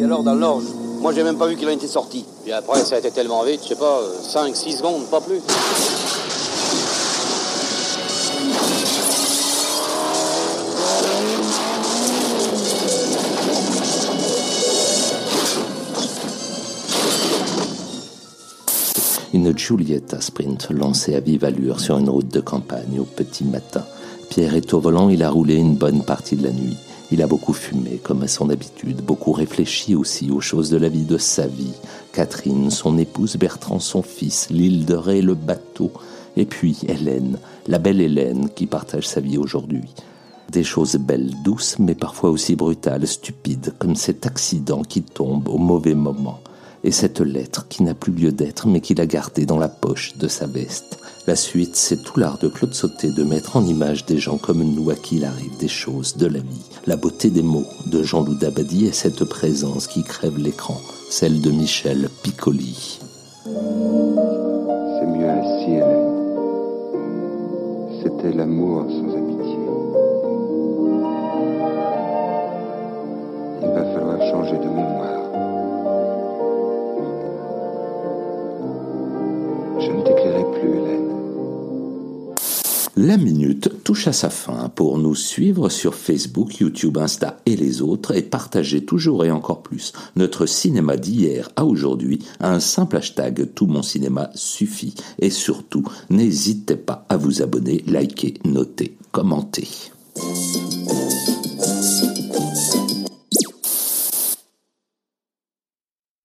Et alors, dans l'orge, moi j'ai même pas vu qu'il en était sorti. Puis après, ça a été tellement vite, je sais pas, 5, 6 secondes, pas plus. Une Giulietta Sprint lancée à vive allure sur une route de campagne au petit matin. Pierre est au volant, il a roulé une bonne partie de la nuit. Il a beaucoup fumé, comme à son habitude, beaucoup réfléchi aussi aux choses de la vie, de sa vie. Catherine, son épouse, Bertrand, son fils, l'île de Ré, le bateau, et puis Hélène, la belle Hélène qui partage sa vie aujourd'hui. Des choses belles, douces, mais parfois aussi brutales, stupides, comme cet accident qui tombe au mauvais moment et cette lettre qui n'a plus lieu d'être mais qu'il a gardée dans la poche de sa veste. La suite, c'est tout l'art de Claude Sauté de mettre en image des gens comme nous à qui il arrive des choses de la vie. La beauté des mots de Jean-Loup Dabadi et cette présence qui crève l'écran, celle de Michel Piccoli. C'est mieux ainsi, Hélène. C'était l'amour sans amitié. Il va falloir changer de mémoire. Je ne t'écrirai plus, Hélène. La minute touche à sa fin pour nous suivre sur Facebook, YouTube, Insta et les autres et partager toujours et encore plus notre cinéma d'hier à aujourd'hui un simple hashtag Tout mon cinéma suffit. Et surtout, n'hésitez pas à vous abonner, liker, noter, commenter.